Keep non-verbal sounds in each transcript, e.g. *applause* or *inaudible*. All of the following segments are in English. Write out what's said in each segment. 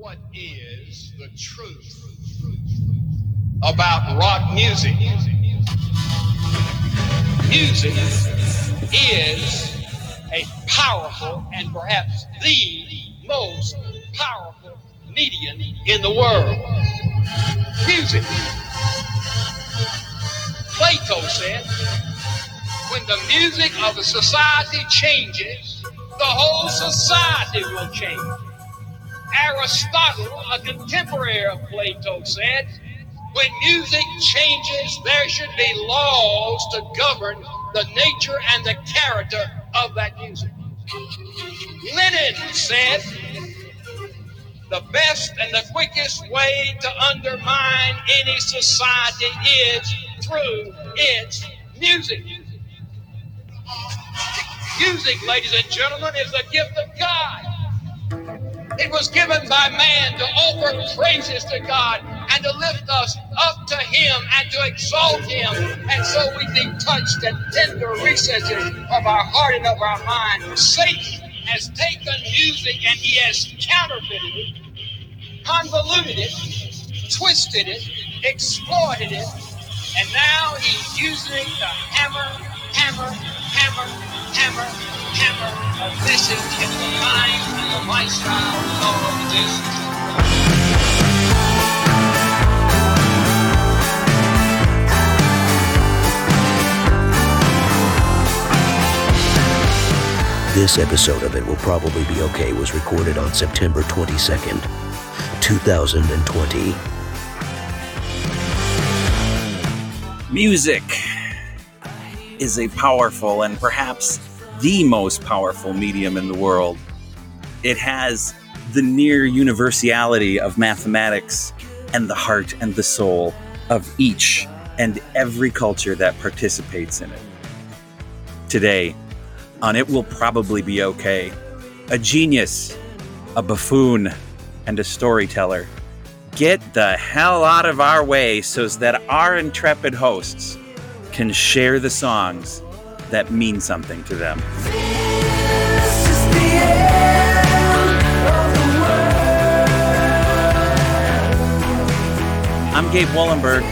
What is the truth about rock music? Music is a powerful and perhaps the most powerful medium in the world. Music. Plato said, when the music of a society changes, the whole society will change. Aristotle, a contemporary of Plato, said, when music changes, there should be laws to govern the nature and the character of that music. Lenin said, the best and the quickest way to undermine any society is through its music. Music, ladies and gentlemen, is a gift of God. It was given by man to offer praises to God and to lift us up to Him and to exalt Him. And so we be touched and tender recesses of our heart and of our mind. Satan has taken music and he has counterfeited it, convoluted it, twisted it, exploited it, and now he's using the hammer, hammer, hammer, hammer, hammer of message in the mind and the lifestyle this. Episode of It Will Probably Be Okay was recorded on September 22nd, 2020. Music is a powerful and perhaps the most powerful medium in the world. It has the near universality of mathematics and the heart and the soul of each and every culture that participates in it. Today, on It Will Probably Be Okay, a genius, a buffoon, and a storyteller get the hell out of our way so that our intrepid hosts can share the songs that mean something to them. I'm Gabe Wallenberg,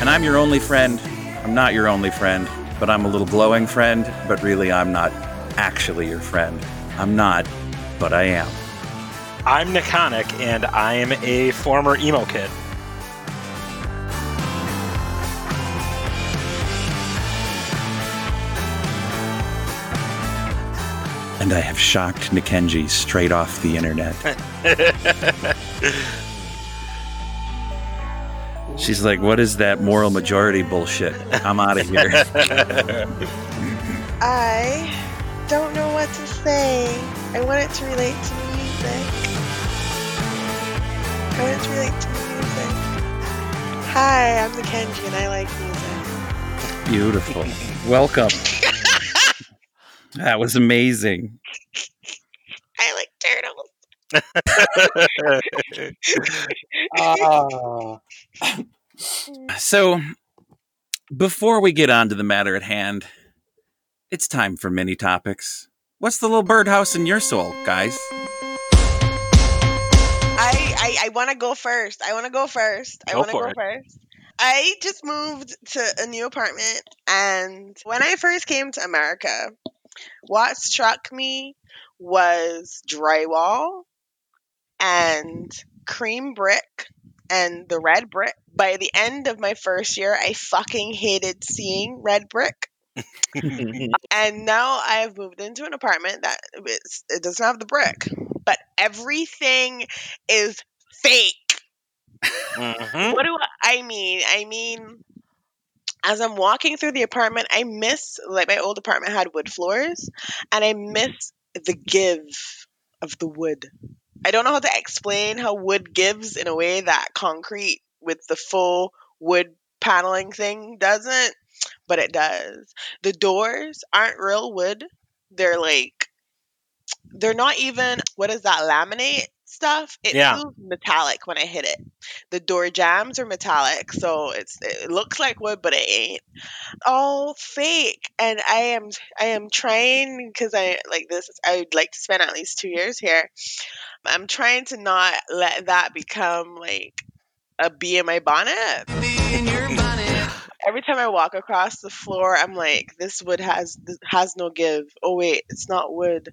and I'm your only friend. I'm not your only friend, but I'm a little glowing friend, but really I'm not actually your friend. I'm not, but I am. I'm Niconic, and I am a former emo kid. And I have shocked Nikenji straight off the internet. *laughs* She's like, what is that moral majority bullshit? I'm out of here. *laughs* I don't know what to say. I want it to relate to music. I want it to relate to music. Hi, I'm the Kenji and I like music. Beautiful. Welcome. That was amazing. I like turtles. *laughs* Ah. So, before we get on to the matter at hand, it's time for mini topics. What's the little birdhouse in your soul, guys? I I, I want to go first. I want to go first. I want to go it. first. I just moved to a new apartment, and when I first came to America, what struck me was drywall and cream brick and the red brick. By the end of my first year, I fucking hated seeing red brick. *laughs* And now I've moved into an apartment that is, it doesn't have the brick, but everything is fake. Mhm. What do I mean? I mean, as I'm walking through the apartment, I miss like my old apartment had wood floors, and I miss the give of the wood. I don't know how to explain how wood gives in a way that concrete with the full wood paneling thing doesn't, but it does. The doors aren't real wood. They're like they're not even what is that laminate? Stuff, it Yeah. feels metallic when I hit it. The door jams are metallic, so it's it looks like wood, but it ain't. All fake, and I am I am trying because I like this. I would like to spend at least two years here. I'm trying to not let that become like a bee in my bonnet. Every time I walk across the floor, I'm like, this wood has this has no give. Oh wait, it's not wood.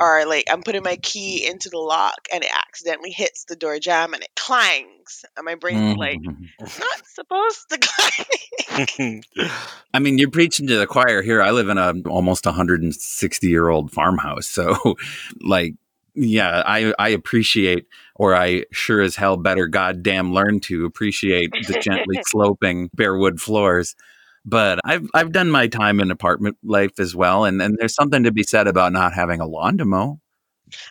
Or like I'm putting my key into the lock and it accidentally hits the door jam and it clangs. And my brain's like, Mhm. it's not supposed to *laughs* clang. *laughs* I mean, you're preaching to the choir here. I live in a almost 160 year old farmhouse, so *laughs* like, yeah, I I appreciate, or I sure as hell better goddamn learn to appreciate the gently sloping bare wood floors. But I've I've done my time in apartment life as well, and and there's something to be said about not having a lawn to mow.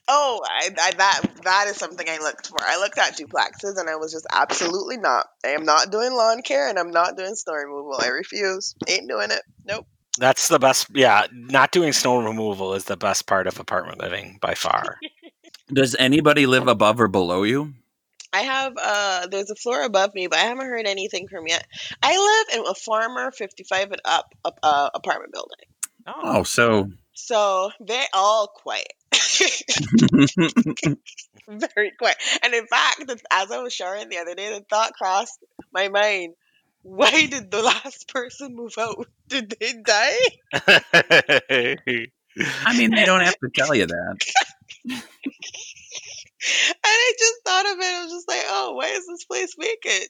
oh, I, I, that that is something I looked for. I looked at duplexes and I was just absolutely not. I am not doing lawn care and I'm not doing snow removal. I refuse. Ain't doing it. Nope. That's the best. Yeah, not doing snow removal is the best part of apartment living by far. *laughs* Does anybody live above or below you? I have uh there's a floor above me, but I haven't heard anything from yet. I live in a farmer 55 and up, up uh, apartment building. Oh, so So they're all quiet. *laughs* *laughs* Very quiet. And in fact, as I was showering the other day, the thought crossed my mind. Why did the last person move out? *laughs* Did they die? I mean, they don't have to tell you that. *laughs* And I just thought of it. I was just like, oh, why is this place vacant?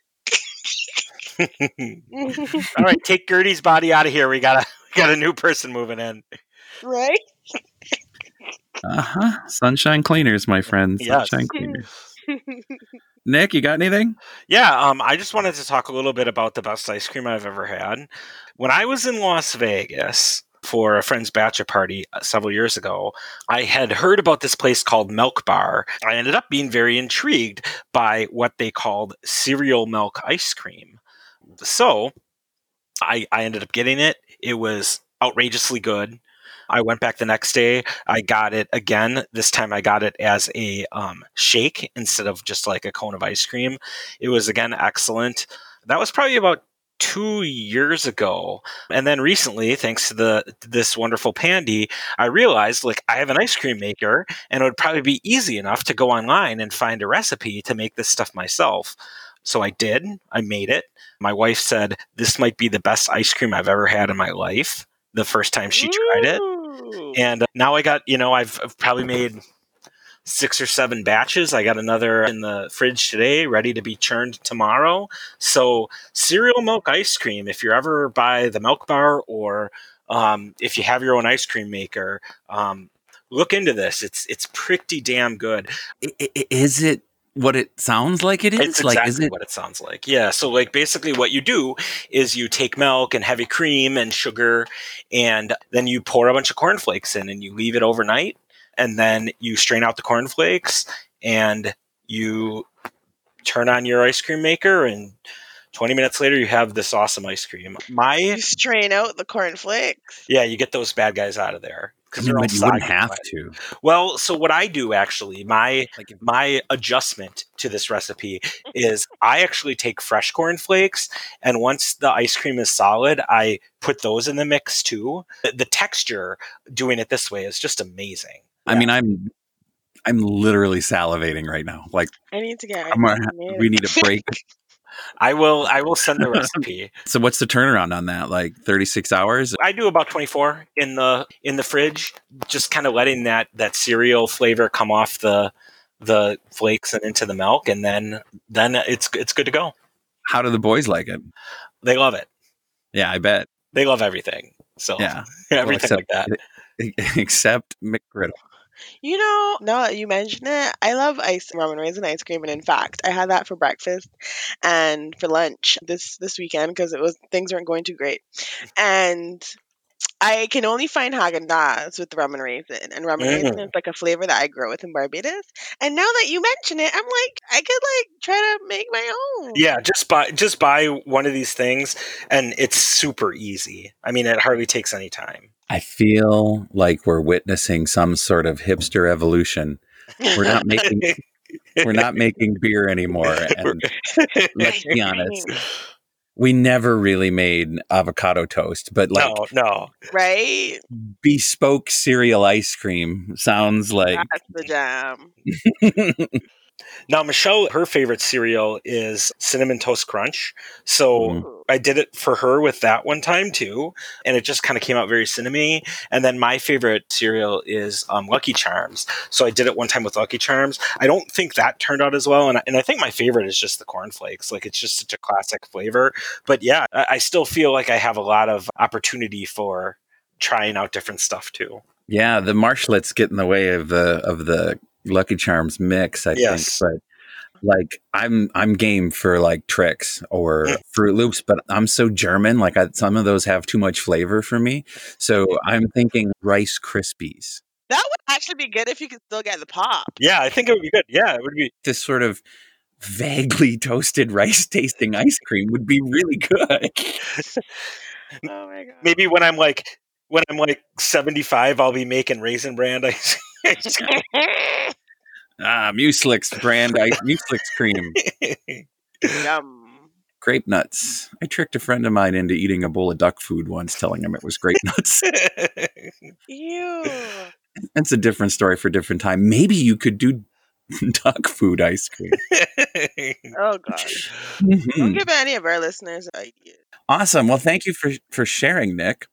*laughs* *laughs* All right, take Gertie's body out of here. We got a we got a new person moving in. right? Uh huh. Sunshine cleaners, my friend. Yes. Sunshine cleaners. Nick, you got anything? Yeah, um, I just wanted to talk a little bit about the best ice cream I've ever had. When I was in Las Vegas for a friend's bachelor party uh, several years ago, I had heard about this place called Milk Bar. I ended up being very intrigued by what they called cereal milk ice cream. So I, I ended up getting it. It was outrageously good. I went back the next day. I got it again. This time I got it as a um, shake instead of just like a cone of ice cream. It was again excellent. That was probably about two years ago. And then recently, thanks to the this wonderful Pandy, I realized like I have an ice cream maker and it would probably be easy enough to go online and find a recipe to make this stuff myself. So I did. I made it. My wife said, This might be the best ice cream I've ever had in my life the first time she tried it. Ooh. And uh, now I got, you know, I've, I've probably made six or seven batches. I got another in the fridge today, ready to be churned tomorrow. So, cereal milk ice cream, if you're ever by the milk bar or um, if you have your own ice cream maker, um, look into this. It's it's pretty damn good. Is it what it sounds like it is? It's like, exactly is it? what it sounds like. Yeah. So, like, basically, what you do is you take milk and heavy cream and sugar, and then you pour a bunch of cornflakes in, and you leave it overnight, and then you strain out the cornflakes, and you turn on your ice cream maker, and 20 minutes later, you have this awesome ice cream. My You strain out the cornflakes. yeah, you get those bad guys out of there I because mean, they're all you wouldn't have wet. to. Well, so what I do actually, my Like, if, my adjustment to this recipe is I actually take fresh corn flakes and once the ice cream is solid, I put those in the mix too. The, the texture doing it this way is just amazing. I mean, I'm I'm literally salivating right now. Like, I need to get. I'm gonna, we need a break. *laughs* I will I will send the *laughs* recipe. so, what's the turnaround on that? Like 36 hours? I do about 24 in the in the fridge, just kind of letting that that cereal flavor come off the the flakes and into the milk and then then it's it's good to go. How do the boys like it? They love it. Yeah, I bet. They love everything. So Yeah, *laughs* everything Well, like that. except, except McGriddle. You know, now that you mention it, I love ice rum and raisin ice cream, and in fact, I had that for breakfast and for lunch this this weekend because it was things weren't going too great, and I can only find Haagen Dazs with rum and raisin, and rum and Mm. raisin is like a flavor that I grow with in Barbados. And now that you mention it, I'm like, I could like try to make my own. Yeah, just buy just buy one of these things and it's super easy. I mean, it hardly takes any time. I feel like we're witnessing some sort of hipster evolution. We're not making *laughs* We're not making beer anymore. And let's be honest, we never really made avocado toast, but like no, no. Right? bespoke cereal ice cream sounds like That's the jam. *laughs* Now, Michelle, her favorite cereal is Cinnamon Toast Crunch. So Mm. I did it for her with that one time too. And it just kind of came out very cinnamony. And then my favorite cereal is um, Lucky Charms. So I did it one time with Lucky Charms. I don't think that turned out as well. And, I- and I think my favorite is just the cornflakes. Like it's just such a classic flavor. But yeah, I, I still feel like I have a lot of opportunity for trying out different stuff too. yeah, the marshlets get in the way of the of the Lucky Charms mix, I Yes. think. But like I'm I'm game for like Trix or Mm. Froot Loops, but I'm so German. Like I, some of those have too much flavor for me. So I'm thinking Rice Krispies. That would actually be good if you could still get the pop. Yeah, I think it would be good. Yeah, it would be. This sort of vaguely *laughs* toasted rice tasting ice cream would be really good. *laughs* Oh my god. Maybe when I'm like, when I'm like 75, I'll be making Raisin Bran ice ice ah, Mueslix brand ice *laughs* Mueslix cream. Yum. Grape nuts. I tricked a friend of mine into eating a bowl of duck food once, telling him it was grape nuts. *laughs* Ew. *laughs* That's a different story for a different time. Maybe you could do duck food ice cream. Oh gosh. Don't give any of our listeners ideas. Awesome. Well, thank you for for sharing, Nick.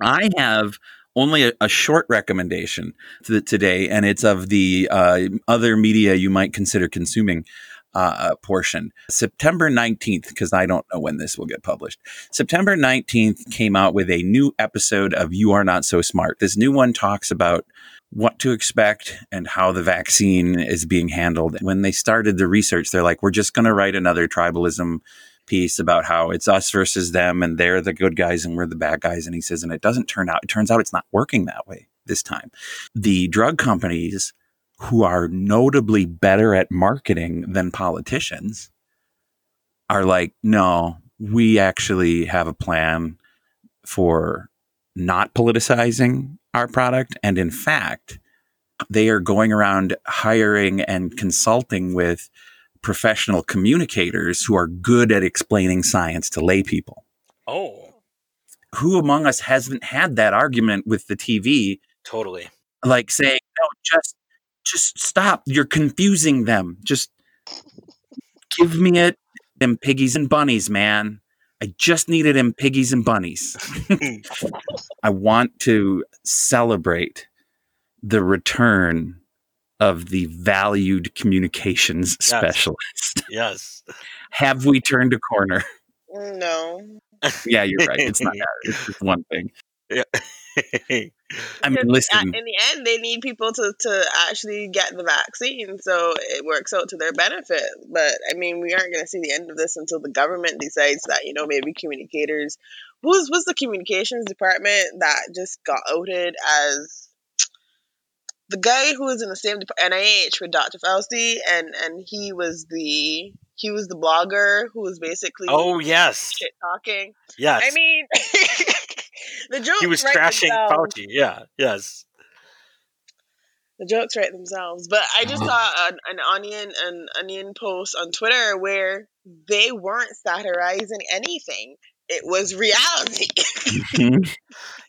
I have only a, a short recommendation to today, and it's of the uh, other media you might consider consuming uh, portion. September 19th, because I don't know when this will get published. September 19th came out with a new episode of You Are Not So Smart. This new one talks about what to expect and how the vaccine is being handled. When they started the research, they're like, we're just going to write another tribalism piece about how it's us versus them and they're the good guys and we're the bad guys. And he says, and it doesn't turn out, it turns out it's not working that way this time. The drug companies who are notably better at marketing than politicians are like, no, we actually have a plan for not politicizing our product. And in fact, they are going around hiring and consulting with professional communicators who are good at explaining science to lay people. oh, Who among us hasn't had that argument with the TV, totally. like saying, no, just just stop. You're confusing them. Just give me it. Them piggies and bunnies, man. I just needed them piggies and bunnies. *laughs* I want to celebrate the return of the valued communications Yes. specialist. *laughs* Yes. Have we turned a corner? No. Yeah, you're right. It's not *laughs* that. It's just one thing. Yeah. I mean, uh, listen, in the end, they need people to, to actually get the vaccine, so it works out to their benefit. But I mean, we aren't going to see the end of this until the government decides that you know maybe communicators. Who's was the communications department that just got outed as the guy who was in the same dep- NIH with Dr. Fauci, and and he was the he was the blogger who was basically oh, yes. shit talking. Yes. I mean, *laughs* the jokes he was write trashing themselves. Fauci. Yeah. Yes. the jokes write themselves. But I just mm-hmm. saw an, an onion an onion post on Twitter where they weren't satirizing anything. It was reality. Mm-hmm.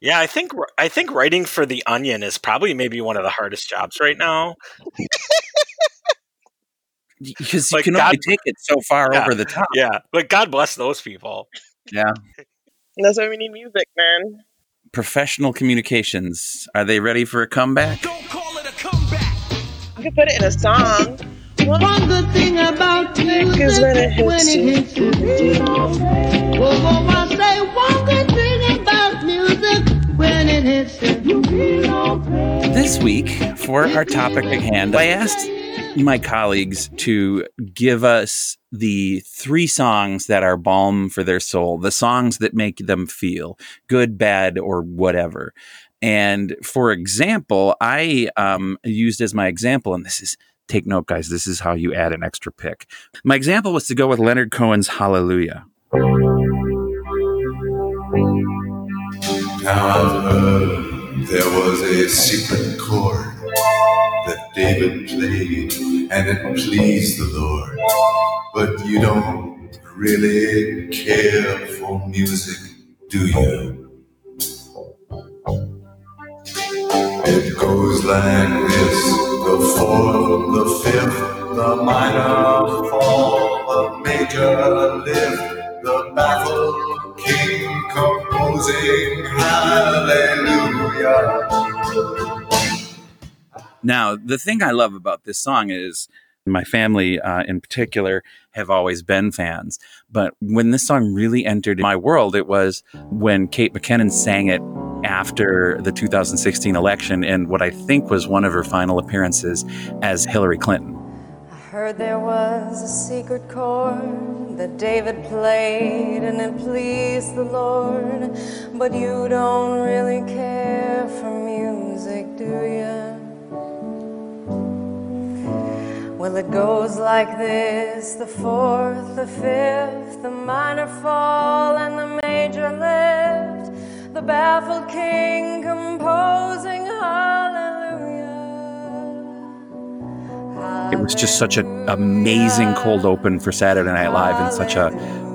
Yeah, I think I think writing for the Onion is probably maybe one of the hardest jobs right now. because you Like, can God- only take it so far Yeah. over the top. Yeah, but God bless those people. Yeah. That's why we need music, man. Professional communications. Are they ready for a comeback? You can put it in a song. One good thing about music Is when it hits when it you. hits you. Whoa, whoa, I say one good thing about music when it hits you. This week, for our topic at hand, I asked my colleagues to give us the three songs that are balm for their soul, the songs that make them feel good, bad, or whatever. And for example, I um, used as my example, and this is take note, guys, this is how you add an extra pick. My example was to go with Leonard Cohen's Hallelujah. Now I've heard there was a secret chord that David played, and it pleased the Lord. But you don't really care for music, do you? It goes like this the fourth, the fifth, the minor fall, the major lift, the baffled king composing hallelujah. Now, the thing I love about this song is my family uh, in particular have always been fans. But when this song really entered my world, it was when Kate McKinnon sang it after the 2016 election and what I think was one of her final appearances as Hillary Clinton. I heard there was a secret chord that David played and it pleased the Lord. But you don't really care for music, do you? Well, it goes like this the fourth, the fifth, the minor fall, and the major lift. The baffled king composing hallelujah. It was just such an amazing cold open for Saturday Night Live and such a,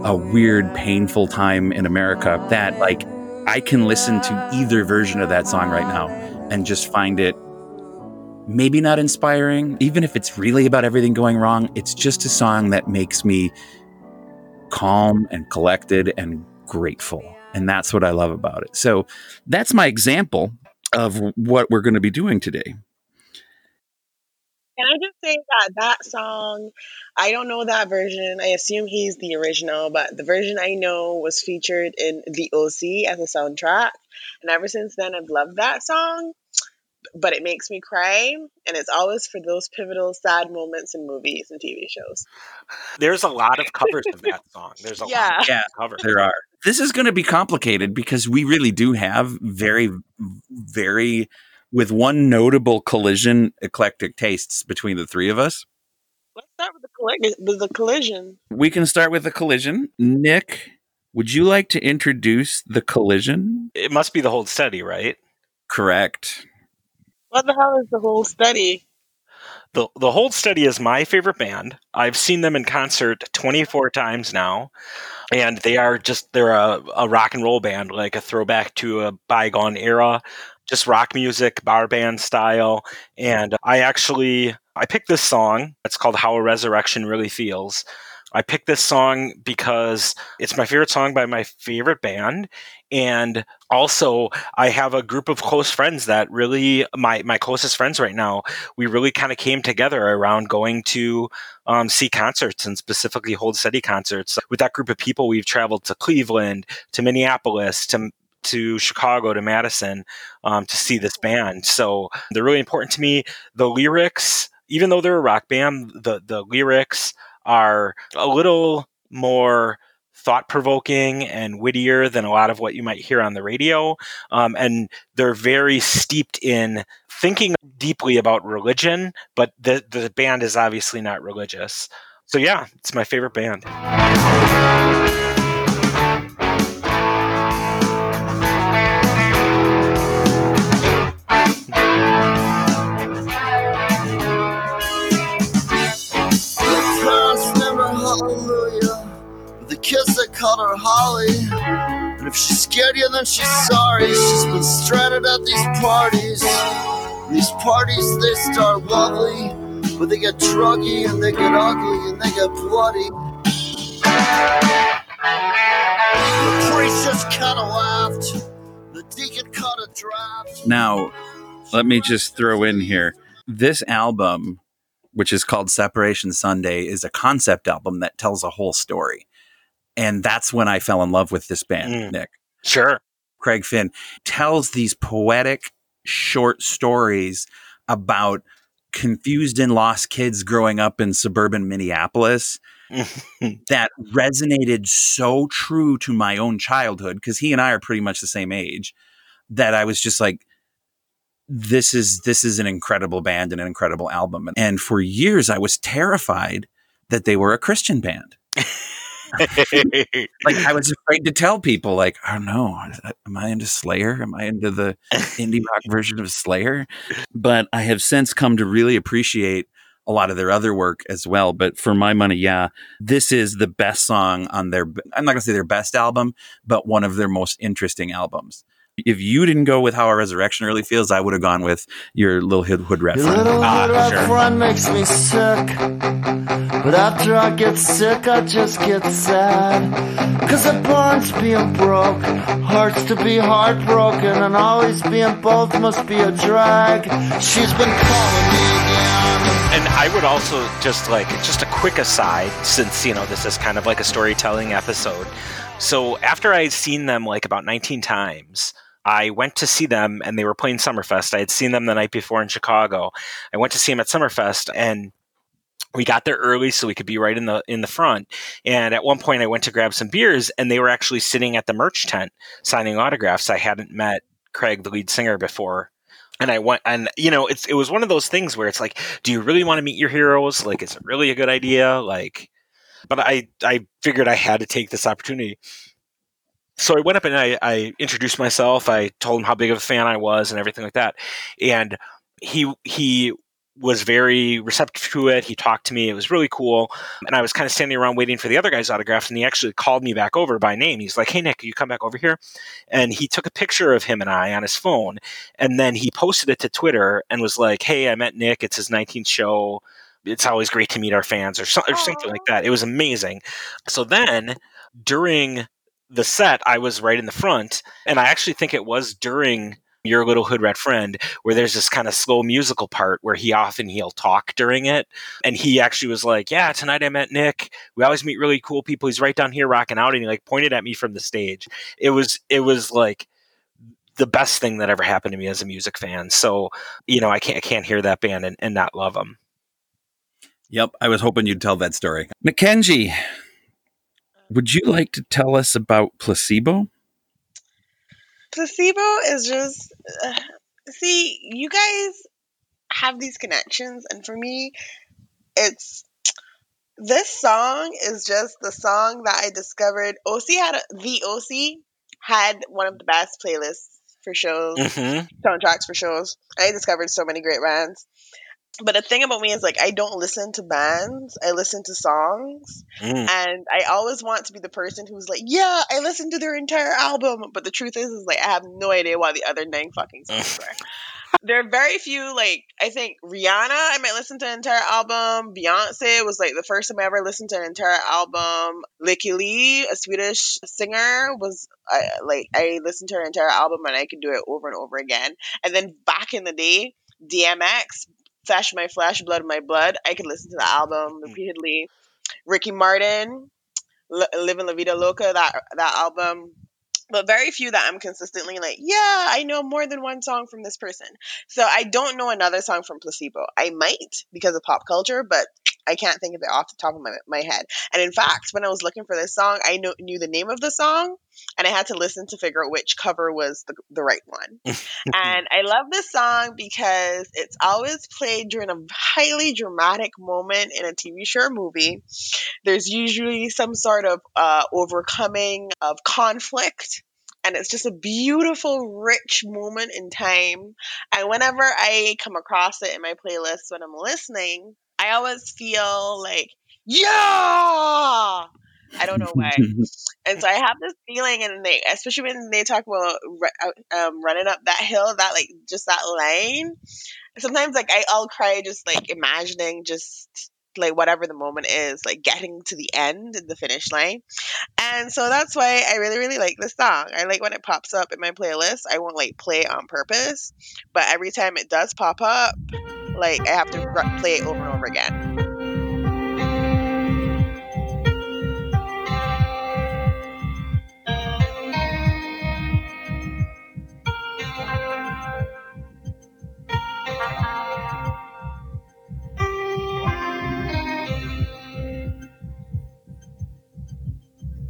a weird, painful time in America that, like, I can listen to either version of that song right now and just find it maybe not inspiring. Even if it's really about everything going wrong, it's just a song that makes me calm and collected and grateful. And that's what I love about it. So that's my example of what we're going to be doing today. Can I just say that that song, I don't know that version. I assume he's the original, but the version I know was featured in The OC as a soundtrack. And ever since then, I've loved that song. But it makes me cry, and it's always for those pivotal, sad moments in movies and TV shows. There's a lot of covers of that *laughs* song. There's a Yeah. lot Yeah, of covers. there are. This is going to be complicated because we really do have very, very, with one notable collision, eclectic tastes between the three of us. Let's start with the, colli- with the collision. We can start with the collision. Nick, would you like to introduce the collision? It must be the Hold Steady, right? Correct. What the hell is the Hold Steady? The the Hold Steady is my favorite band. I've seen them in concert 24 times now, and they are just they're a, a rock and roll band, like a throwback to a bygone era, just rock music, bar band style. And I actually I picked this song. It's called How a Resurrection Really Feels. I picked this song because it's my favorite song by my favorite band. And also, I have a group of close friends that really, my, my closest friends right now, we really kind of came together around going to um, see concerts and specifically Hold Steady concerts. With that group of people, we've traveled to Cleveland, to Minneapolis, to to Chicago, to Madison, um, to see this band. So they're really important to me. The lyrics, even though they're a rock band, the the lyrics are a little more thought provoking and wittier than a lot of what you might hear on the radio. Um, and they're very steeped in thinking deeply about religion, but the, the band is obviously not religious. So, yeah, it's my favorite band. Kids that called her Holly. And if she scared you, then she's sorry. She's been stranded at these parties. These parties, they start lovely. But they get druggy and they get ugly and they get bloody. The priest just kind of laughed. The deacon cut a draft. Now, let me just throw in here this album, which is called Separation Sunday, is a concept album that tells a whole story. And that's when I fell in love with this band, Mm. Nick. Sure. Craig Finn tells these poetic short stories about confused and lost kids growing up in suburban Minneapolis *laughs* that resonated so true to my own childhood because he and I are pretty much the same age that I was just like this is this is an incredible band and an incredible album and for years I was terrified that they were a Christian band *laughs* *laughs* like I was *laughs* afraid to tell people, like, oh, I don't know, am I into Slayer? Am I into the indie *laughs* rock version of Slayer? But I have since come to really appreciate a lot of their other work as well. But for my money, yeah, this is the best song on their, I'm not going to say their best album, but one of their most interesting albums. If you didn't go with How a Resurrection Really Feels, I would have gone with your Little Hood, Hood Rat Your Friend. little Ah, hood rat sure. friend makes me sick. But after I get sick, I just get sad. Cause it burns being broke, hurts to be heartbroken, and always being both must be a drag. She's been calling me again. And I would also just like just a quick aside, since you know this is kind of like a storytelling episode. So after I'd seen them like about 19 times, I went to see them and they were playing Summerfest. I had seen them the night before in Chicago. I went to see them at Summerfest and we got there early so we could be right in the in the front. And at one point I went to grab some beers and they were actually sitting at the merch tent signing autographs. I hadn't met Craig, the lead singer, before. And I went and you know, it's it was one of those things where it's like, do you really want to meet your heroes? Like, is it really a good idea? Like but I I figured I had to take this opportunity. So I went up and I, I introduced myself. I told him how big of a fan I was and everything like that. And he he was very receptive to it. He talked to me. It was really cool. And I was kind of standing around waiting for the other guy's autographs. And he actually called me back over by name. He's like, Hey, Nick, you come back over here. And he took a picture of him and I on his phone. And then he posted it to Twitter and was like, Hey, I met Nick. It's his 19th show. It's always great to meet our fans or, so, or something like that. It was amazing. So then during the set, I was right in the front. And I actually think it was during your little hood rat friend where there's this kind of slow musical part where he often he'll talk during it and he actually was like yeah tonight i met nick we always meet really cool people he's right down here rocking out and he like pointed at me from the stage it was it was like the best thing that ever happened to me as a music fan so you know i can't i can't hear that band and, and not love them Yep, I was hoping you'd tell that story. Mackenzie, would you like to tell us about placebo? Placebo is just uh, see, you guys have these connections, and for me, it's this song is just the song that I discovered. OC had a, the OC had one of the best playlists for shows, Mhm. soundtracks for shows. I discovered so many great bands. But the thing about me is like I don't listen to bands, I listen to songs. Mm. And I always want to be the person who's like, yeah, I listened to their entire album. But the truth is, is like I have no idea why the other nine fucking songs were. There are very few, like I think Rihanna, I might listen to an entire album. Beyonce was like the first time I ever listened to an entire album. Lykke Li, a Swedish singer, was I, like I listened to her entire album and I could do it over and over again. And then back in the day, DMX, Flesh My Flesh, Blood My Blood, I could listen to the album hmm. repeatedly. Ricky Martin, L- Living La Vida Loca, that that album. But very few that I'm consistently like, yeah, I know more than one song from this person. So I don't know another song from Placebo. I might because of pop culture, but I can't think of it off the top of my, my head. And in fact, when I was looking for this song, I knew, knew the name of the song and I had to listen to figure out which cover was the, the right one. *laughs* and I love this song because it's always played during a highly dramatic moment in a TV show or movie. There's usually some sort of uh, overcoming of conflict. And it's just a beautiful, rich moment in time. And whenever I come across it in my playlist when I'm listening, I always feel like, yeah! I don't know why. *laughs* And so I have this feeling, and they, especially when they talk about um, running up that hill, that like just that line. Sometimes like I, I'll cry just like imagining just like whatever the moment is, like getting to the end, the finish line. And so that's why I really, really like this song. I like when it pops up in my playlist. I won't like play it on purpose, but every time it does pop up, like I have to re- play it over and over again.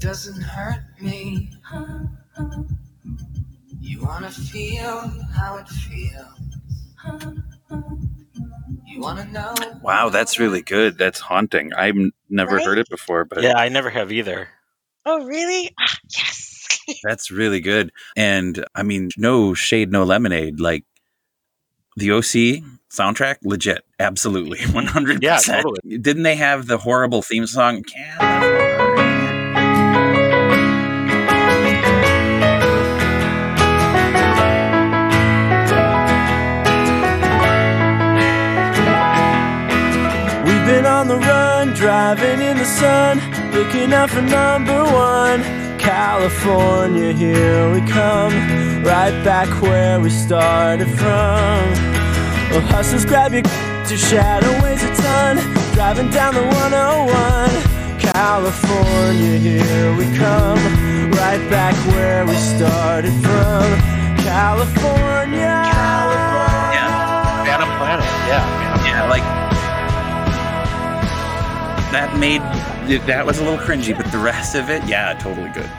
doesn't hurt me. You wanna feel how it feels. You wanna know? Wow, that's really good. That's haunting. I've never Right? heard it before, but Yeah, I never have either. Oh, really? Ah, yes. *laughs* that's really good. And I mean, no shade, no lemonade. Like the OC soundtrack, legit, absolutely, *laughs* one hundred Yeah, percent. totally. Didn't they have the horrible theme song? California? Driving in the sun, looking out for number one. California, here we come, right back where we started from. Well, hustlers, grab your your shadow weighs a ton, driving down the 101. California, here we come, right back where we started from. California, California. Phantom Planet. Yeah. Yeah, like that made that was a little cringy, but the rest of it, yeah, totally good.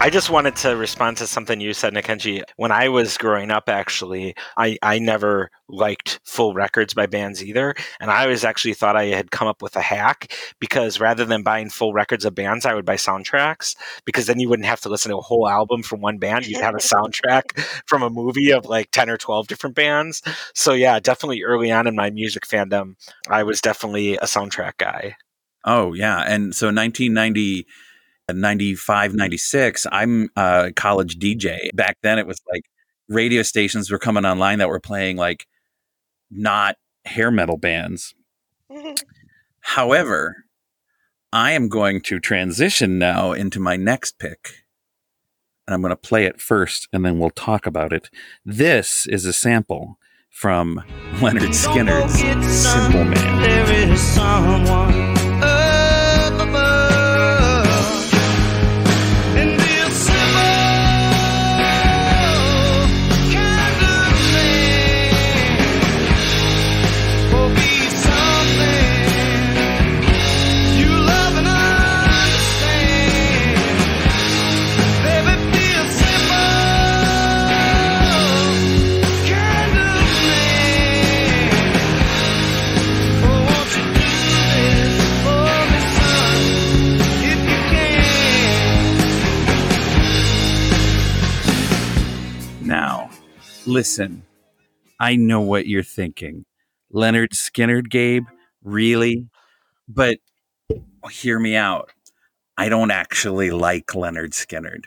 I just wanted to respond to something you said, Nikenji. When I was growing up, actually, I, I never liked full records by bands either. And I always actually thought I had come up with a hack because rather than buying full records of bands, I would buy soundtracks because then you wouldn't have to listen to a whole album from one band. You'd have a soundtrack *laughs* from a movie of like 10 or 12 different bands. So, yeah, definitely early on in my music fandom, I was definitely a soundtrack guy. Oh yeah, and so 1990, uh, 95, 96, I'm a college DJ. Back then, it was like radio stations were coming online that were playing like not hair metal bands. *laughs* However, I am going to transition now into my next pick. And I'm going to play it first and then we'll talk about it. This is a sample from Lynyrd Skynyrd's Simple Man. Listen. I know what you're thinking. Lynyrd Skynyrd, Gabe? Really? But hear me out. I don't actually like Lynyrd Skynyrd.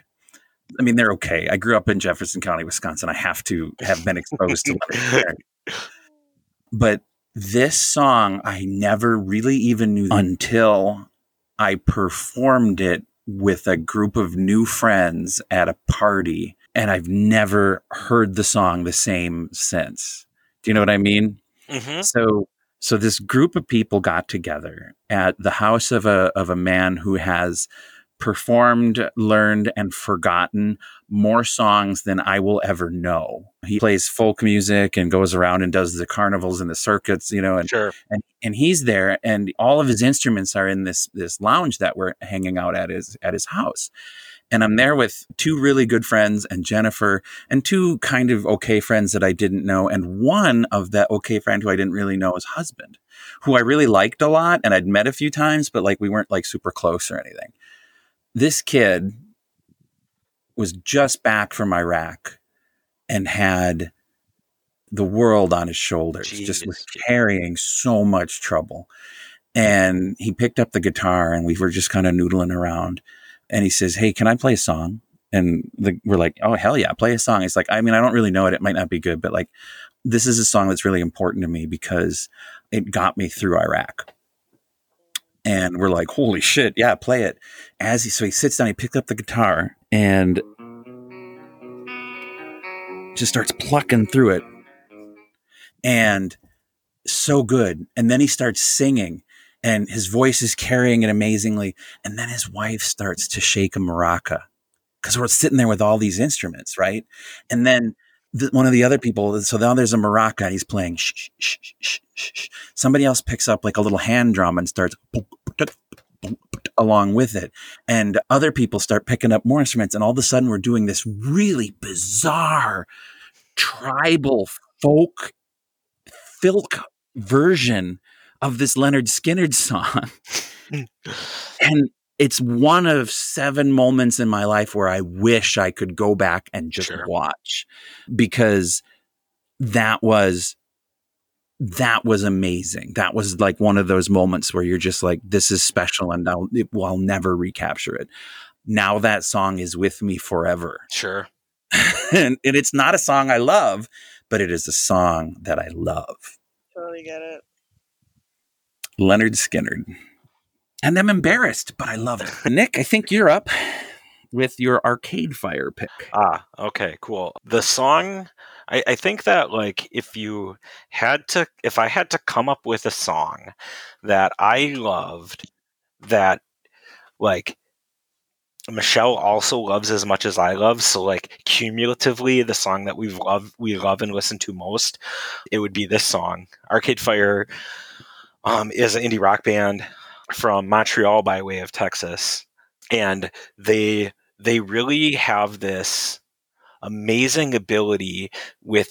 I mean, they're okay. I grew up in Jefferson County, Wisconsin. I have to have been exposed to Lynyrd *laughs* Skynyrd. But this song, I never really even knew until I performed it with a group of new friends at a party. And I've never heard the song the same since. Do you know what I mean? hmm So so this group of people got together at the house of a of a man who has performed, learned, and forgotten more songs than I will ever know. He plays folk music and goes around and does the carnivals and the circuits, you know, and Sure. and, and he's there and all of his instruments are in this this lounge that we're hanging out at his at his house. And I'm there with two really good friends and Jennifer and two kind of okay friends that I didn't know. And one of that okay friend who I didn't really know his husband, who I really liked a lot and I'd met a few times, but like we weren't like super close or anything. This kid was just back from Iraq and had the world on his shoulders, just was carrying so much trouble. And he picked up the guitar and we were just kind of noodling around. And he says, Hey, can I play a song? And the, we're like, Oh, hell yeah, play a song. It's like, I mean, I don't really know it. It might not be good, but like, this is a song that's really important to me because it got me through Iraq. And we're like, holy shit, yeah, play it. As he so he sits down, he picked up the guitar and just starts plucking through it. And so good. And then he starts singing and his voice is carrying it amazingly. And then his wife starts to shake a maraca because we're sitting there with all these instruments, right? And then the, one of the other people, so now there's a maraca he's playing. Shh, shh, shh. Somebody else picks up like a little hand drum and starts along with it. And other people start picking up more instruments. And all of a sudden, we're doing this really bizarre tribal folk filk version of this Lynyrd Skynyrd song. *laughs* Mm. and it's one of seven moments in my life where I wish I could go back and just Sure. watch because that was that was amazing. That was like one of those moments where you're just like, this is special and I'll, it, well, I'll never recapture it. Now that song is with me forever. Sure. *laughs* and, and it's not a song I love, but it is a song that I love. Totally get it. Lynyrd Skynyrd. And I'm embarrassed, but I love it. *laughs* Nick, I think you're up with your Arcade Fire pick. Ah, okay, cool. The song, I, I think that like if you had to, if I had to come up with a song that I loved, that like Michelle also loves as much as I love, so like cumulatively, the song that we've loved, we love and listen to most, it would be this song. Arcade Fire um, is an indie rock band from Montreal by way of Texas, and they they really have this amazing ability with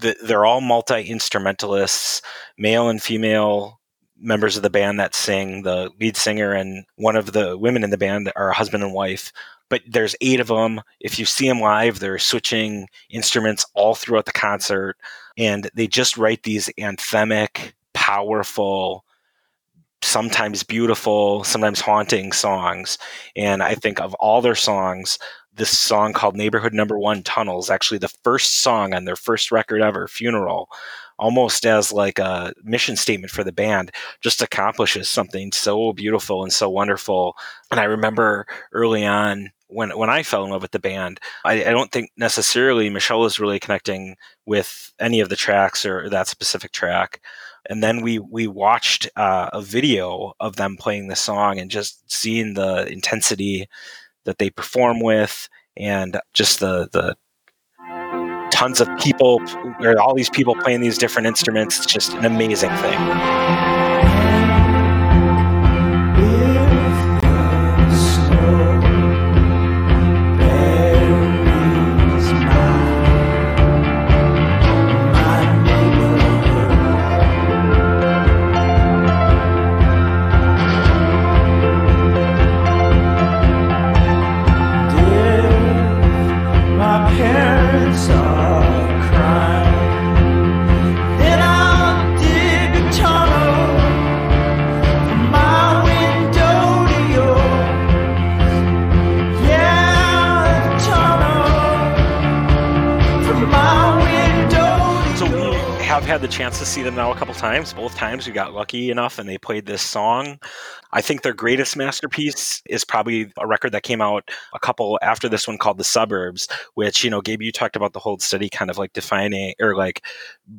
the, they're all multi instrumentalists, male and female members of the band that sing. The lead singer and one of the women in the band are husband and wife. But there's eight of them. If you see them live, they're switching instruments all throughout the concert, and they just write these anthemic, powerful, sometimes beautiful, sometimes haunting songs. And I think of all their songs, this song called Neighborhood Number One Tunnels, actually the first song on their first record ever, Funeral, almost as like a mission statement for the band, just accomplishes something so beautiful and so wonderful. And I remember early on when when I fell in love with the band, I, I don't think necessarily Michelle was really connecting with any of the tracks or that specific track and then we we watched uh, a video of them playing the song and just seeing the intensity that they perform with and just the the tons of people or all these people playing these different instruments. It's just an amazing thing had the chance to see them now a couple times. Both times we got lucky enough and they played this song I think their greatest masterpiece is probably a record that came out a couple after this one called The Suburbs, which, you know, Gabe, you talked about the Hold Steady kind of like defining or like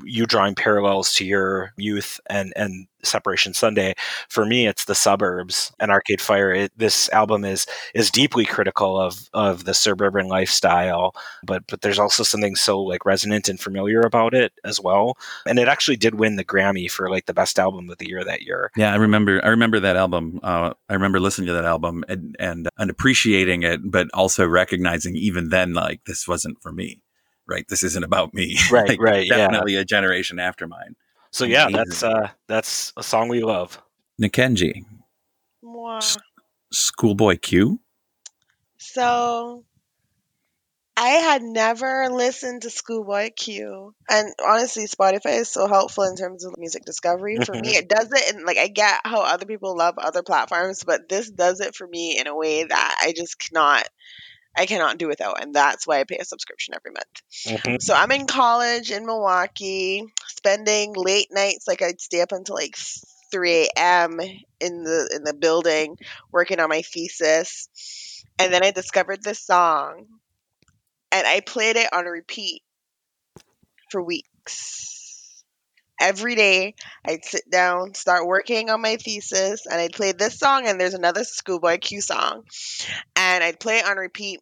you drawing parallels to your youth and, and Separation Sunday. For me, it's The Suburbs and Arcade Fire. It, this album is is deeply critical of of the suburban lifestyle, but but there's also something so like resonant and familiar about it as well. And it actually did win the Grammy for like the best album of the year that year. Yeah, I remember. I remember that album. Uh, I remember listening to that album and, and and appreciating it, but also recognizing even then, like this wasn't for me. Right, this isn't about me. *laughs* Right, Like, right, yeah. Definitely a generation after mine. So yeah, Amazing. that's uh that's a song we love. Nikenji, Mwah. Schoolboy Q. So I had never listened to Schoolboy Q. And honestly, Spotify is so helpful in terms of music discovery. For me, *laughs* it does it and like I get how other people love other platforms, but this does it for me in a way that I just cannot I cannot do without. And that's why I pay a subscription every month. Mhm. So I'm in college in Milwaukee, spending late nights like I'd stay up until like 3 a.m. in the in the building working on my thesis. And then I discovered this song and I played it on repeat for weeks. Every day I'd sit down, start working on my thesis, and I'd play this song and there's another Schoolboy Q song. And I'd play it on repeat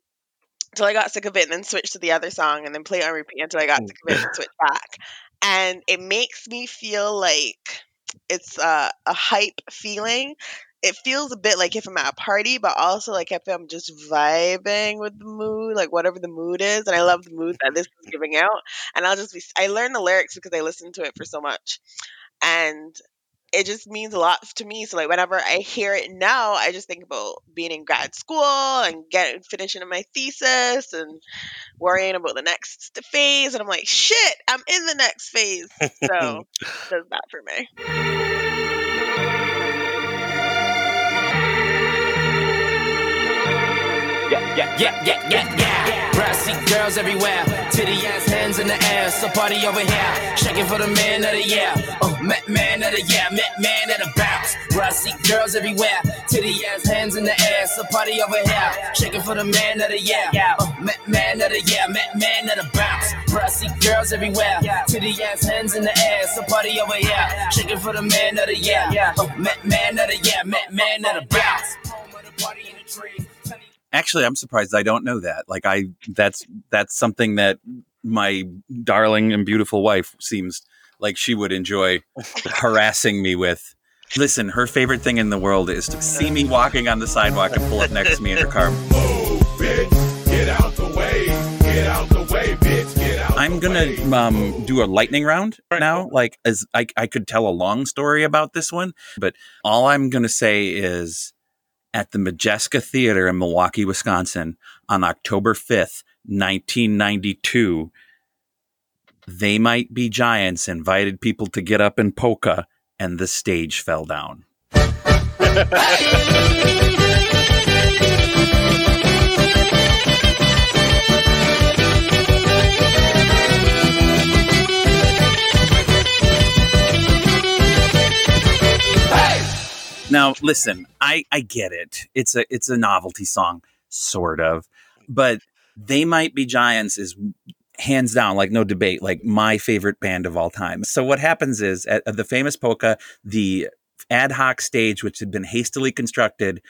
until I got sick of it and then switch to the other song and then play it on repeat until I got sick of it and switch back. And it makes me feel like it's a, a hype feeling. It feels a bit like if I'm at a party, but also like if I'm just vibing with the mood, like whatever the mood is. And I love the mood that this is giving out. And I'll just be, I learned the lyrics because I listened to it for so much. and it just means a lot to me. So like whenever I hear it now, I just think about being in grad school and getting finishing my thesis and worrying about the next phase. And I'm like, shit, I'm in the next phase. So *laughs* does that for me. Yeah, yeah, yeah, yeah, yeah. Brassy girls everywhere, titty ass hands in the air. So party over here, shaking for the man of the year. Oh, man, man of the year, man, man of the bounce. Brassy girls everywhere, titty ass hands in the air. So party over here, shaking for the man of the year. Oh, man, man of the year, man, man of the bounce. Brassy girls everywhere, titty ass hands in the air. So party over here, shaking for the man of the year. Oh, man, man of the year, man, man of the bounce. Actually, I'm surprised I don't know that. Like I that's that's something that my darling and beautiful wife seems like she would enjoy harassing me with. Listen, her favorite thing in the world is to see me walking on the sidewalk and pull up next to me in her car. Oh, bitch, get out the way. Get out the way, bitch. Get out. I'm gonna um, do a lightning round now. Like, as I, I could tell a long story about this one, but all I'm gonna say is at the Modjeska Theater in Milwaukee, Wisconsin, on October 5th, 1992. They Might Be Giants invited people to get up in polka, and the stage fell down. *laughs* Now, listen, I I get it. It's a it's a novelty song, sort of, but they might be giants is hands down like no debate like my favorite band of all time. So what happens is at, at the famous polka the ad hoc stage which had been hastily constructed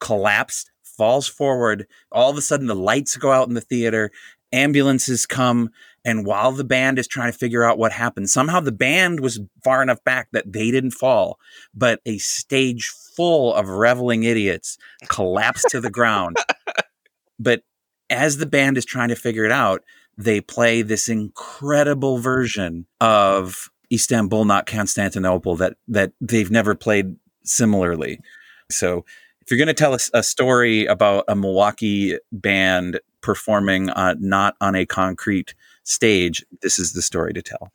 collapsed falls forward. All of a sudden the lights go out in the theater. Ambulances come and while the band is trying to figure out what happened somehow the band was far enough back that they didn't fall but a stage full of reveling idiots collapsed to the ground. *laughs* But as the band is trying to figure it out they play this incredible version of Istanbul not Constantinople that that they've never played similarly. So if you're going to tell us a story about a Milwaukee band performing uh, not on a concrete stage, this is the story to tell.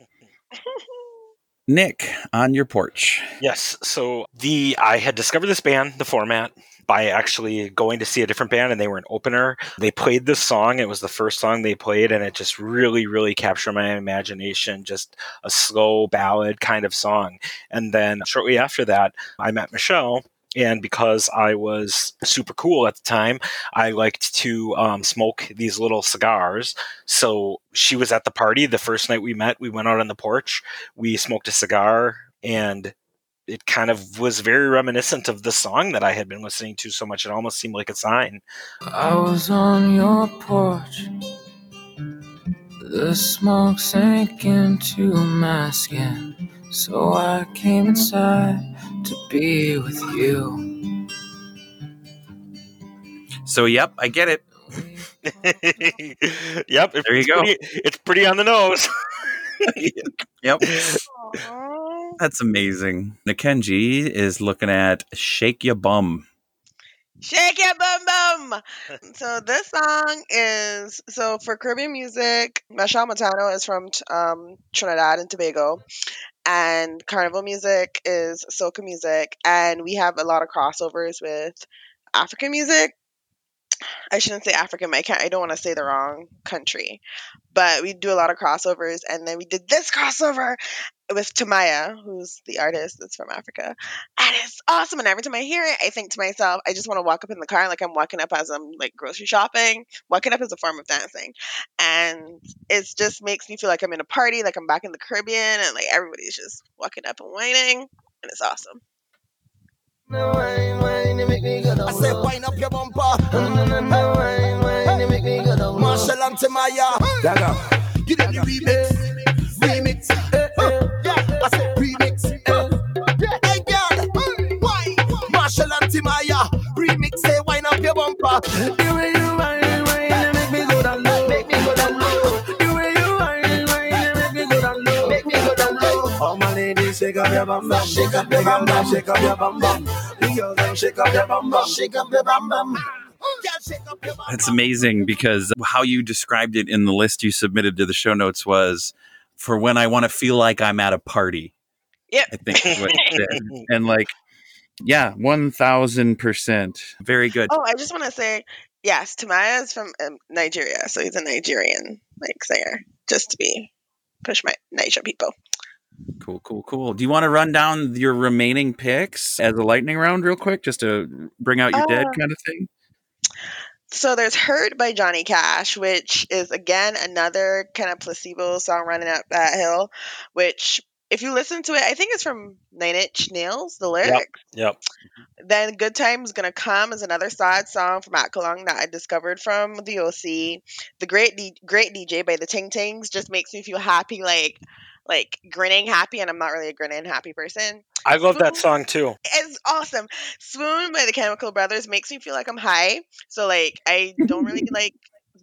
Nick, on your porch. Yes. So the I had discovered this band, the format, by actually going to see a different band and they were an opener. They played this song. It was the first song they played and it just really, really captured my imagination. Just a slow ballad kind of song. And then shortly after that, I met Michelle and because I was super cool at the time, I liked to um, smoke these little cigars. So she was at the party the first night we met. We went out on the porch, we smoked a cigar, and it kind of was very reminiscent of the song that I had been listening to so much. It almost seemed like a sign. I was on your porch. The smoke sank into my skin. So I came inside to be with you. So, yep, I get it. *laughs* yep. It's There you go. Pretty, it's pretty on the nose. *laughs* Yep. That's amazing. Nikenji is looking at Shake Your Bum. Shake it, bum bum. so this song is so for Caribbean music. Machel Montano is from um, Trinidad and Tobago, and Carnival music is soca music, and we have a lot of crossovers with African music. I shouldn't say African. but I can't. I don't want to say the wrong country, but we do a lot of crossovers, and then we did this crossover with Timaya, who's the artist that's from Africa, and it's awesome. And every time I hear it, I think to myself, I just want to walk up in the car like I'm walking up as I'm like grocery shopping. Walking up is a form of dancing, and it just makes me feel like I'm in a party, like I'm back in the Caribbean, and like everybody's just walking up and whining, and it's awesome. I said, wind up your bumper. Wine, wine, you make me go down. Machel and Timaya. Give them the remix. Remix. I said remix. Hey, girl. Why? Machel and Timaya. Remix. Say, wind up your bumper. Shake up your bum bum, shake up your bum bum, shake up your bum bum. The them shake up your bum bum, shake up your bum bum. That's amazing because how you described it in the list you submitted to the show notes was for when I want to feel like I'm at a party. Yep. I think is what it said. *laughs* and like, yeah, one thousand percent, very good. Oh, I just want to say, yes, Timaya is from um, Nigeria, so he's a Nigerian like singer. Just to be push my Niger people. Cool, cool, cool. Do you want to run down your remaining picks as a lightning round real quick, just to bring out your dead Uh, kind of thing? So there's "Hurt" by Johnny Cash, which is again another kind of placebo song running up that hill. Which, if you listen to it, I think it's from Nine Inch Nails. The lyrics. Yep. Then "Good Times is Gonna Come" is another sad song from Matt Kalong that I discovered from the OC. The Great D- Great DJ by the Ting Tings just makes me feel happy, like like grinning happy, and I'm not really a grinning happy person. I love that song too. It's awesome. Swoon by the Chemical Brothers makes me feel like I'm high. So like I don't really *laughs* like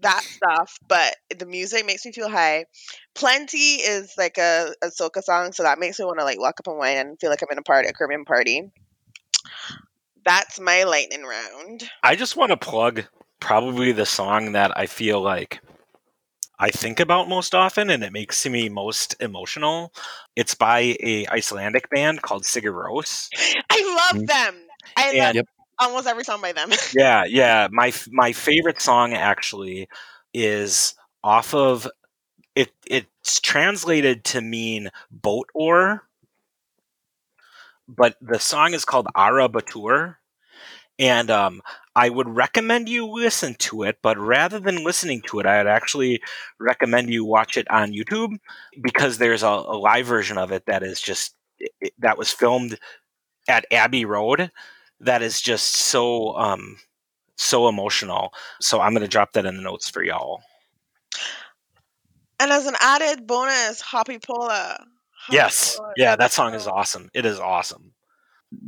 that stuff, but the music makes me feel high. Plenty is like a, a soca song, so that makes me want to like walk up and wine and feel like I'm in a party, a Caribbean party. That's my lightning round. I just want to plug probably the song that I feel like I think about most often and it makes me most emotional. It's by a Icelandic band called Sigur Rós. I love mm-hmm. them. I love Yep. almost every song by them. *laughs* Yeah, yeah. My my favorite song actually is off of it. It's translated to mean boat oar, but the song is called Ara Batur, and um, I would recommend you listen to it. But rather than listening to it, I'd actually recommend you watch it on YouTube because there's a, a live version of it that is just it- that was filmed at Abbey Road. That is just so um, so emotional. So I'm going to drop that in the notes for y'all. and as an added bonus, Hoppípolla. Yes. Yeah, that song is awesome. It is awesome.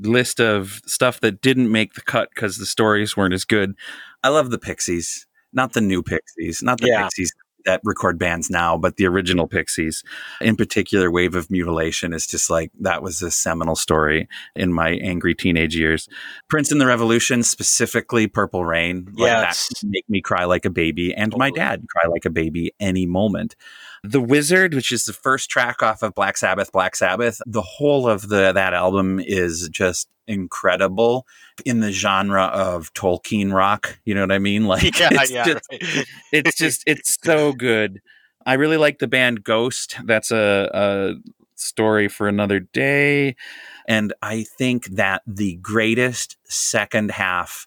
List of stuff that didn't make the cut because the stories weren't as good. I love the Pixies, not the new Pixies, not the Yeah. Pixies that record bands now, but the original Pixies. In particular, Wave of Mutilation is just like that was a seminal story in my angry teenage years. Prince and the Revolution, specifically Purple Rain, like Yes. that make me cry like a baby, and my dad cry like a baby any moment. The Wizard, which is the first track off of Black Sabbath, Black Sabbath, the whole of the that album is just incredible in the genre of Tolkien rock. You know what I mean? *laughs* Like Yeah, it's yeah, just right. it's just it's so good. I really like the band Ghost. That's a, a story for another day. And I think that the greatest second half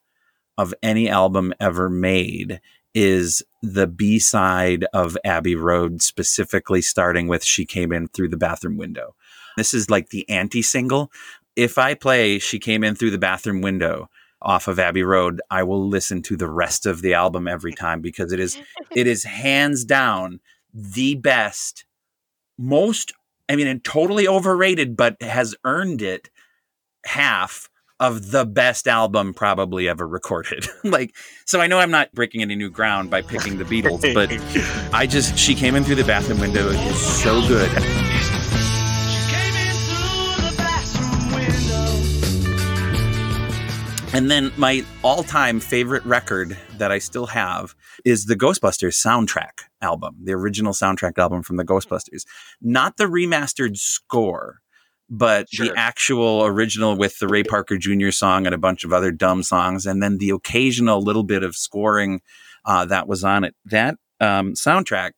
of any album ever made is the B side of Abbey Road, specifically starting with She Came In Through the Bathroom Window. This is like the anti single. If I play She Came In Through the Bathroom Window off of Abbey Road, I will listen to the rest of the album every time because it is *laughs* it is hands down the best, most I mean, and totally overrated, but has earned it half of the best album probably ever recorded. *laughs* like, so I know I'm not breaking any new ground by picking the Beatles, but *laughs* I just, she came in through the bathroom window. It is so good. And then my all time favorite record that I still have is the Ghostbusters soundtrack album, the original soundtrack album from the Ghostbusters. Not the remastered score, but the actual original with the Ray Parker Jr. song and a bunch of other dumb songs, and then the occasional little bit of scoring uh, that was on it. That um, soundtrack,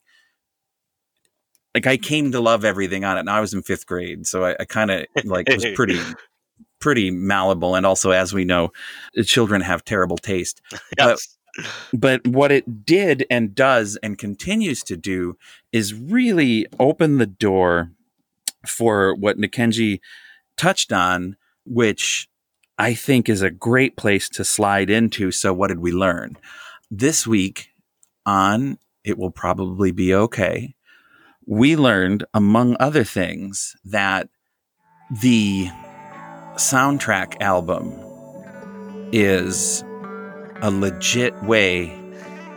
like I came to love everything on it. And I was in fifth grade, so I, I kind of like was pretty *laughs* pretty malleable. And also, as we know, children have terrible taste. *laughs* But, but what it did and does and continues to do is really open the door for what Nikenji touched on, which I think is a great place to slide into. So, what did we learn? This week on It Will Probably Be Okay, we learned, among other things, that the soundtrack album is a legit way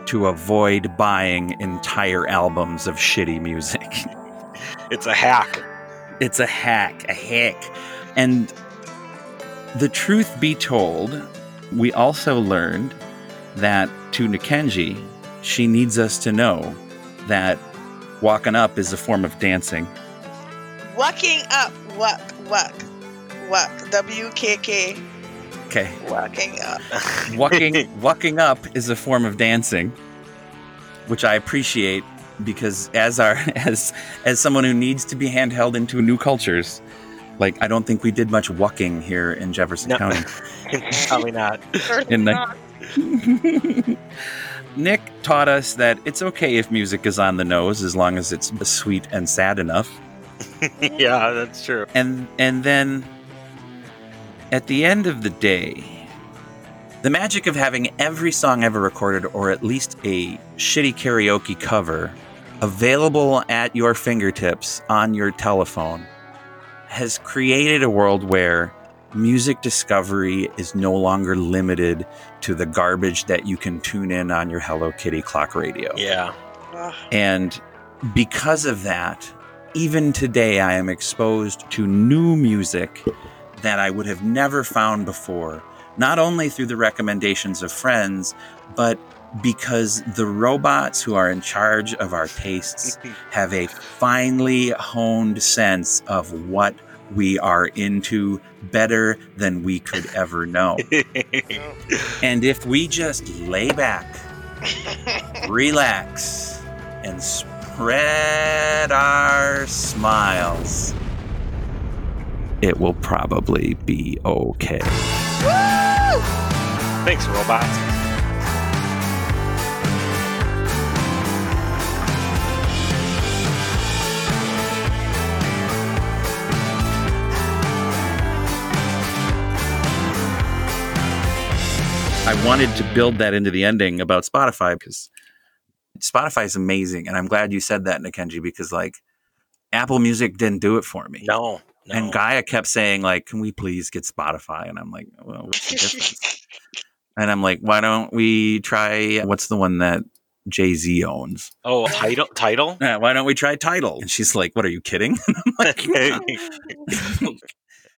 to avoid buying entire albums of shitty music. *laughs* It's a hack. It's a hack, a hack. And the truth be told, we also learned that to Nikenji, she needs us to know that walking up is a form of dancing. Walking up, walk, walk, walk. W K K. Okay. Walking up. walking *laughs* walking up is a form of dancing which i appreciate because as our *laughs* as as someone who needs to be handheld into new cultures like i don't think we did much walking here in jefferson No. county *laughs* Probably not. In the- *laughs* nick taught us that it's okay if music is on the nose as long as it's sweet and sad enough yeah, that's true. and and then at the end of the day the magic of having every song ever recorded or at least a shitty karaoke cover available at your fingertips on your telephone has created a world where music discovery is no longer limited to the garbage that you can tune in on your Hello Kitty clock radio. Yeah. And because of that, even today, I am exposed to new music that I would have never found before, not only through the recommendations of friends, but because the robots who are in charge of our tastes *laughs* have a finely honed sense of what we are into better than we could ever know. *laughs* and if we just lay back, relax, and spread our smiles, it will probably be okay. Thanks, robots. I wanted to build that into the ending about Spotify because Spotify is amazing, and I'm glad you said that, Nikenji, because like Apple Music didn't do it for me. No, no. And Gaia kept saying like, "Can we please get Spotify?" And I'm like, "Well, what's the difference?" and I'm like, "Why don't we try what's the one that Jay Z owns?" Oh, Tidal, Tidal. Yeah, why don't we try Tidal? And she's like, "What are you kidding?" And *laughs* I'm like, *laughs* *laughs*